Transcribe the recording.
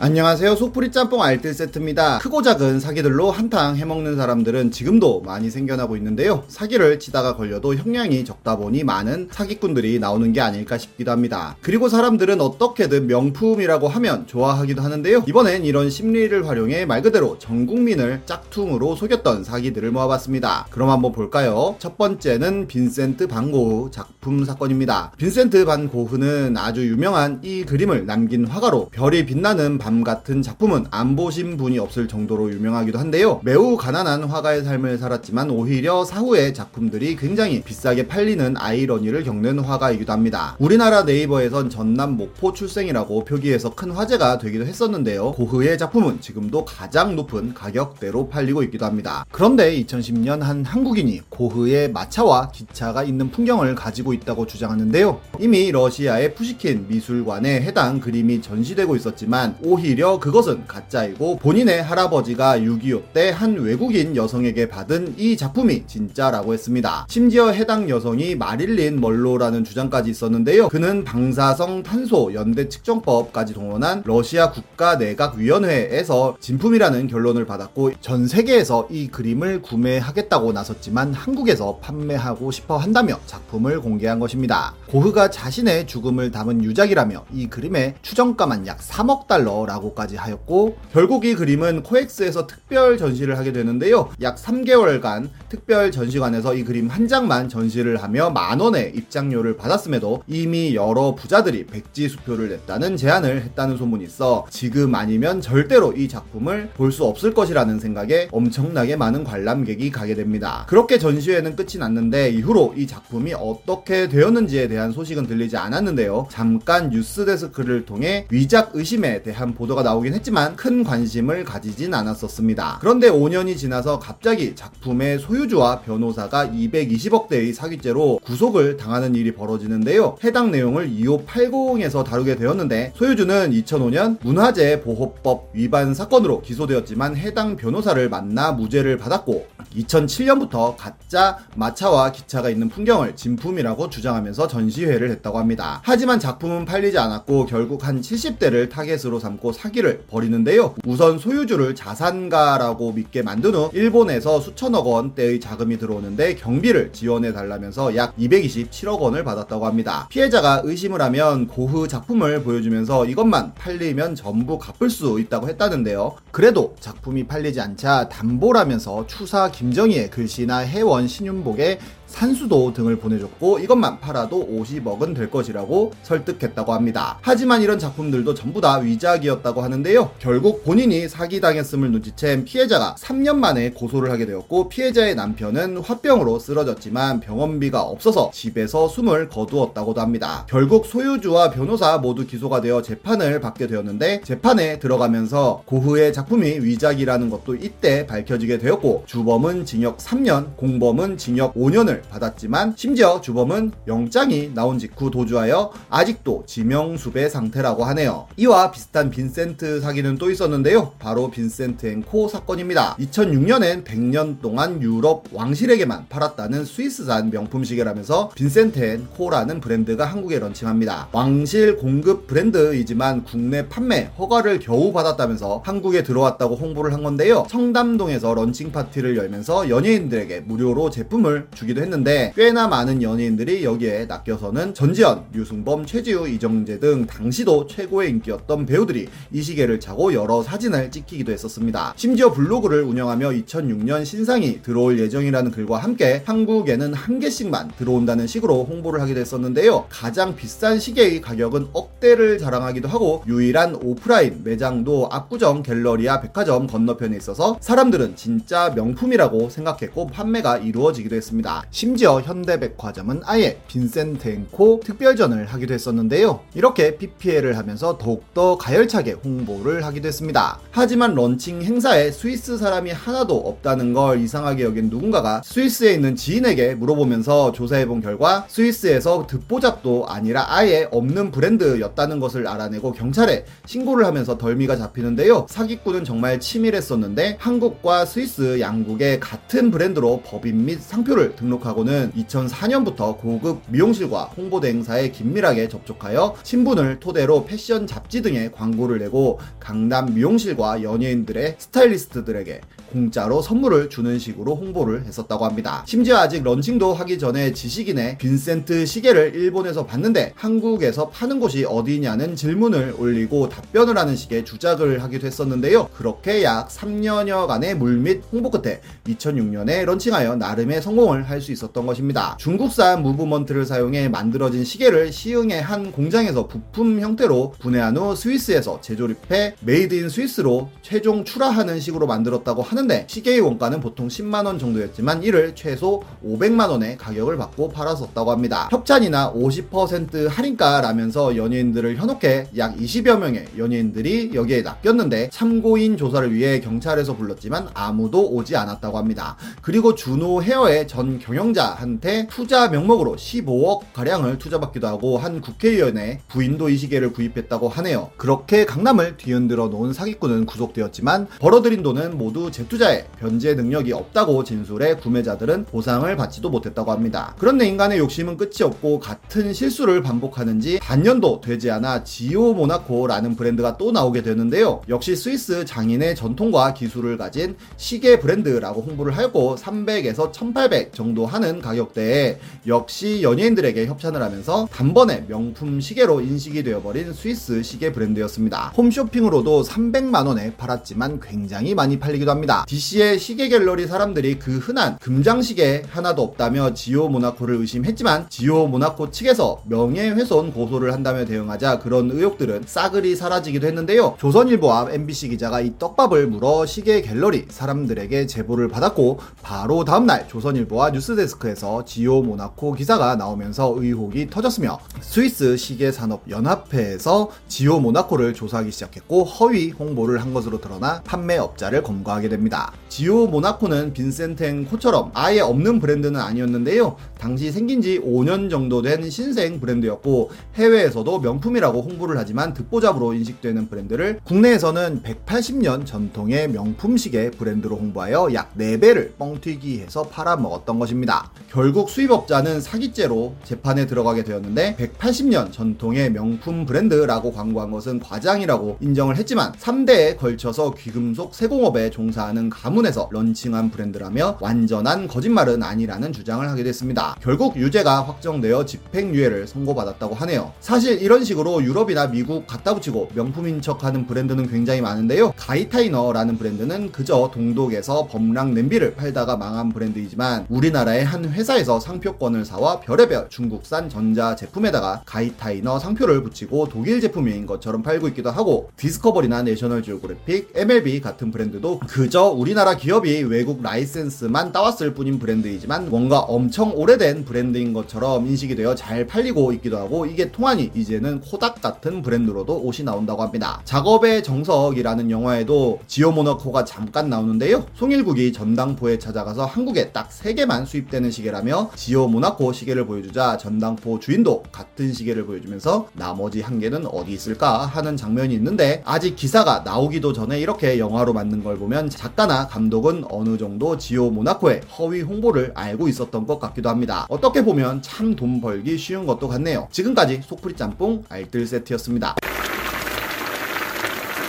안녕하세요. 속풀이 짬뽕 알뜰 세트입니다. 크고 작은 사기들로 한탕 해먹는 사람들은 지금도 많이 생겨나고 있는데요. 사기를 치다가 걸려도 형량이 적다 보니 많은 사기꾼들이 나오는 게 아닐까 싶기도 합니다. 그리고 사람들은 어떻게든 명품이라고 하면 좋아하기도 하는데요. 이번엔 이런 심리를 활용해 말 그대로 전 국민을 짝퉁으로 속였던 사기들을 모아봤습니다. 그럼 한번 볼까요? 첫 번째는 빈센트 반 고흐 작품 사건입니다. 빈센트 반 고흐는 아주 유명한 이 그림을 남긴 화가로 별이 빛나는 밤 같은 작품은 안 보신 분이 없을 정도로 유명하기도 한데요. 매우 가난한 화가의 삶을 살았지만 오히려 사후의 작품들이 굉장히 비싸게 팔리는 아이러니를 겪는 화가이기도 합니다. 우리나라 네이버에선 전남 목포 출생이라고 표기해서 큰 화제가 되기도 했었는데요. 고흐의 작품은 지금도 가장 높은 가격대로 팔리고 있기도 합니다. 그런데 2010년 한 한국인이 고흐의 마차와 기차가 있는 풍경을 가지고 있다고 주장하는데요. 이미 러시아의 푸시킨 미술관에 해당 그림이 전시되고 있었지만 오히려 그것은 가짜이고 본인의 할아버지가 6.25 때 한 외국인 여성에게 받은 이 작품이 진짜라고 했습니다. 심지어 해당 여성이 마릴린 멀로라는 주장까지 있었는데요. 그는 방사성 탄소 연대 측정법까지 동원한 러시아 국가 내각 위원회에서 진품이라는 결론을 받았고 전 세계에서 이 그림을 구매하겠다고 나섰지만 한국에서 판매하고 싶어 한다며 작품을 공개한 것입니다. 고흐가 자신의 죽음을 담은 유작이라며 이 그림의 추정가만 약 3억 달러 라고까지 하였고 결국 이 그림은 코엑스에서 특별 전시를 하게 되는데요. 약 3개월간 특별 전시관에서 이 그림 한 장만 전시를 하며 만 원의 입장료를 받았음에도 이미 여러 부자들이 백지 수표를 냈다는 제안을 했다는 소문이 있어 지금 아니면 절대로 이 작품을 볼 수 없을 것이라는 생각에 엄청나게 많은 관람객이 가게 됩니다. 그렇게 전시회는 끝이 났는데 이후로 이 작품이 어떻게 되었는지에 대한 소식은 들리지 않았는데요. 잠깐 뉴스데스크를 통해 위작 의심에 대한 보도가 나오긴 했지만 큰 관심을 가지진 않았었습니다. 그런데 5년이 지나서 갑자기 작품의 소유 주와 변호사가 220억대의 사기죄로 구속을 당하는 일이 벌어지는데요. 해당 내용을 2580에서 다루게 되었는데 소유주는 2005년 문화재 보호법 위반 사건으로 기소되었지만 해당 변호사를 만나 무죄를 받았고 2007년부터 가짜 마차와 기차가 있는 풍경을 진품이라고 주장하면서 전시회를 했다고 합니다. 하지만 작품은 팔리지 않았고 결국 한 70대를 타겟으로 삼고 사기를 벌이는데요. 우선 소유주를 자산가라고 믿게 만든 후 일본에서 수천억 원대 의 자금이 들어오는데 경비를 지원해 달라면서 약 227억 원을 받았다고 합니다. 피해자가 의심을 하면 고흐 작품을 보여주면서 이것만 팔리면 전부 갚을 수 있다고 했다는데요. 그래도 작품이 팔리지 않자 담보라면서 추사 김정희의 글씨나 해원 신윤복의 산수도 등을 보내줬고 이것만 팔아도 50억은 될 것이라고 설득했다고 합니다. 하지만 이런 작품들도 전부 다 위작이었다고 하는데요. 결국 본인이 사기당했음을 눈치챈 피해자가 3년 만에 고소를 하게 되었고 피해자의 남편은 화병으로 쓰러졌지만 병원비가 없어서 집에서 숨을 거두었다고도 합니다. 결국 소유주와 변호사 모두 기소가 되어 재판을 받게 되었는데 재판에 들어가면서 고흐의 작품이 위작이라는 것도 이때 밝혀지게 되었고 주범은 징역 3년, 공범은 징역 5년을 받았지만 심지어 주범은 영장이 나온 직후 도주하여 아직도 지명수배 상태라고 하네요. 이와 비슷한 빈센트 사기는 또 있었는데요. 바로 빈센트 앤 코 사건입니다. 2006년엔 100년 동안 유럽 왕실에게만 팔았다는 스위스산 명품 시계라면서 빈센트 앤 코라는 브랜드가 한국에 런칭합니다. 왕실 공급 브랜드이지만 국내 판매 허가를 겨우 받았다면서 한국에 들어왔다고 홍보를 한 건데요. 청담동에서 런칭 파티를 열면서 연예인들에게 무료로 제품을 주기도 했는데 했는데 꽤나 많은 연예인들이 여기에 낚여서는 전지현, 류승범, 최지우, 이정재 등 당시도 최고의 인기였던 배우들이 이 시계를 차고 여러 사진을 찍히기도 했었습니다. 심지어 블로그를 운영하며 2006년 신상이 들어올 예정이라는 글과 함께 한국에는 한 개씩만 들어온다는 식으로 홍보를 하기도 했었는데요. 가장 비싼 시계의 가격은 억대를 자랑하기도 하고 유일한 오프라인 매장도 압구정 갤러리아 백화점 건너편에 있어서 사람들은 진짜 명품이라고 생각했고 판매가 이루어지기도 했습니다. 심지어 현대백화점은 아예 빈센트 앤 코 특별전을 하기도 했었는데요. 이렇게 PPL을 하면서 더욱더 가열차게 홍보를 하기도 했습니다. 하지만 런칭 행사에 스위스 사람이 하나도 없다는 걸 이상하게 여긴 누군가가 스위스에 있는 지인에게 물어보면서 조사해본 결과 스위스에서 듣보잡도 아니라 아예 없는 브랜드였다는 것을 알아내고 경찰에 신고를 하면서 덜미가 잡히는데요. 사기꾼은 정말 치밀했었는데 한국과 스위스 양국의 같은 브랜드로 법인 및 상표를 등록하 고 감독하고는 2004년부터 고급 미용실과 홍보대 행사에 긴밀하게 접촉하여 신분을 토대로 패션 잡지 등의 광고를 내고 강남 미용실과 연예인들의 스타일리스트들에게 공짜로 선물을 주는 식으로 홍보를 했었다고 합니다. 심지어 아직 런칭도 하기 전에 지식인의 빈센트 시계를 일본에서 봤는데 한국에서 파는 곳이 어디냐는 질문을 올리고 답변을 하는 식의 주작을 하기도 했었는데요. 그렇게 약 3년여간의 물밑 홍보 끝에 2006년에 런칭하여 나름의 성공을 할 수 있었 던 것입니다. 중국산 movement를 사용해 만들어진 시계를 시흥의 한 공장에서 부품 형태로 분해한 후 스위스에서 재조립해 made in 스위스로 최종 출하하는 식으로 만들었다고 하는데 시계의 원가는 보통 10만원 정도였지만 이를 최소 500만원의 가격을 받고 팔았었다고 합니다. 협찬이나 50% 할인가라면서 연예인들을 현혹해 약 20여 명의 연예인들이 여기에 낚였는데 참고인 조사를 위해 경찰에서 불렀지만 아무도 오지 않았다고 합니다. 그리고 준호 헤어의 전 경영 자한테 투자 명목으로 15억 가량을 투자받기도 하고 한 국회의원의 부인도 이 시계를 구입했다고 하네요. 그렇게 강남을 뒤흔들어 놓은 사기꾼은 구속되었지만 벌어들인 돈은 모두 재투자에 변제 능력이 없다고 진술해 구매자들은 보상을 받지도 못했다고 합니다. 그런데 인간의 욕심은 끝이 없고 같은 실수를 반복하는지 반년도 되지 않아 지오 모나코라는 브랜드가 또 나오게 되는데요. 역시 스위스 장인의 전통과 기술을 가진 시계 브랜드라고 홍보를 하고 300에서 1800 정도 하는 가격대에 역시 연예인들에게 협찬을 하면서 단번에 명품 시계로 인식이 되어버린 스위스 시계 브랜드였습니다. 홈쇼핑으로도 300만원에 팔았지만 굉장히 많이 팔리기도 합니다. DC의 시계 갤러리 사람들이 그 흔한 금장시계 하나도 없다며 지오 모나코를 의심했지만 지오 모나코 측에서 명예훼손 고소를 한다며 대응하자 그런 의혹들은 싸그리 사라지기도 했는데요. 조선일보와 MBC 기자가 이 떡밥을 물어 시계 갤러리 사람들에게 제보를 받았고 바로 다음날 조선일보와 뉴스 데스크에서 지오 모나코 기사가 나오면서 의혹이 터졌으며 스위스 시계 산업 연합회에서 지오 모나코를 조사하기 시작했고 허위 홍보를 한 것으로 드러나 판매업자를 검거하게 됩니다. 지오 모나코는 빈센텐 코처럼 아예 없는 브랜드는 아니었는데요. 당시 생긴 지 5년 정도 된 신생 브랜드였고 해외에서도 명품이라고 홍보를 하지만 듣보잡으로 인식되는 브랜드를 국내에서는 180년 전통의 명품 시계 브랜드로 홍보하여 약 4배를 뻥튀기해서 팔아먹었던 것입니다. 결국 수입업자는 사기죄로 재판에 들어가게 되었는데 180년 전통의 명품 브랜드라고 광고한 것은 과장이라고 인정을 했지만 3대에 걸쳐서 귀금속 세공업에 종사하는 가문에서 런칭한 브랜드라며 완전한 거짓말은 아니라는 주장을 하게 됐습니다. 결국 유죄가 확정되어 집행유예를 선고받았다고 하네요. 사실 이런 식으로 유럽이나 미국 갖다 붙이고 명품인 척하는 브랜드는 굉장히 많은데요. 가이타이너라는 브랜드는 그저 동독에서 법랑 냄비를 팔다가 망한 브랜드이지만 우리나라 의 한 회사에서 상표권을 사와 별의별 중국산 전자 제품에다가 가이타이너 상표를 붙이고 독일 제품인 것처럼 팔고 있기도 하고 디스커버리나 내셔널 지오그래픽, MLB 같은 브랜드도 그저 우리나라 기업이 외국 라이센스만 따왔을 뿐인 브랜드이지만 뭔가 엄청 오래된 브랜드인 것처럼 인식이 되어 잘 팔리고 있기도 하고 이게 통하니 이제는 코닥 같은 브랜드로도 옷이 나온다고 합니다. 작업의 정석이라는 영화에도 지오 모나코가 잠깐 나오는데요. 송일국이 전당포에 찾아가서 한국에 딱 3개만 수입 되는 시계라며 지오 모나코 시계를 보여주자 전당포 주인도 같은 시계를 보여주면서 나머지 한 개는 어디 있을까 하는 장면이 있는데 아직 기사가 나오기도 전에 이렇게 영화로 만든 걸 보면 작가나 감독은 어느 정도 지오 모나코의 허위 홍보를 알고 있었던 것 같기도 합니다. 어떻게 보면 참 돈 벌기 쉬운 것도 같네요. 지금까지 속풀이 짬뽕 알뜰 세트였습니다.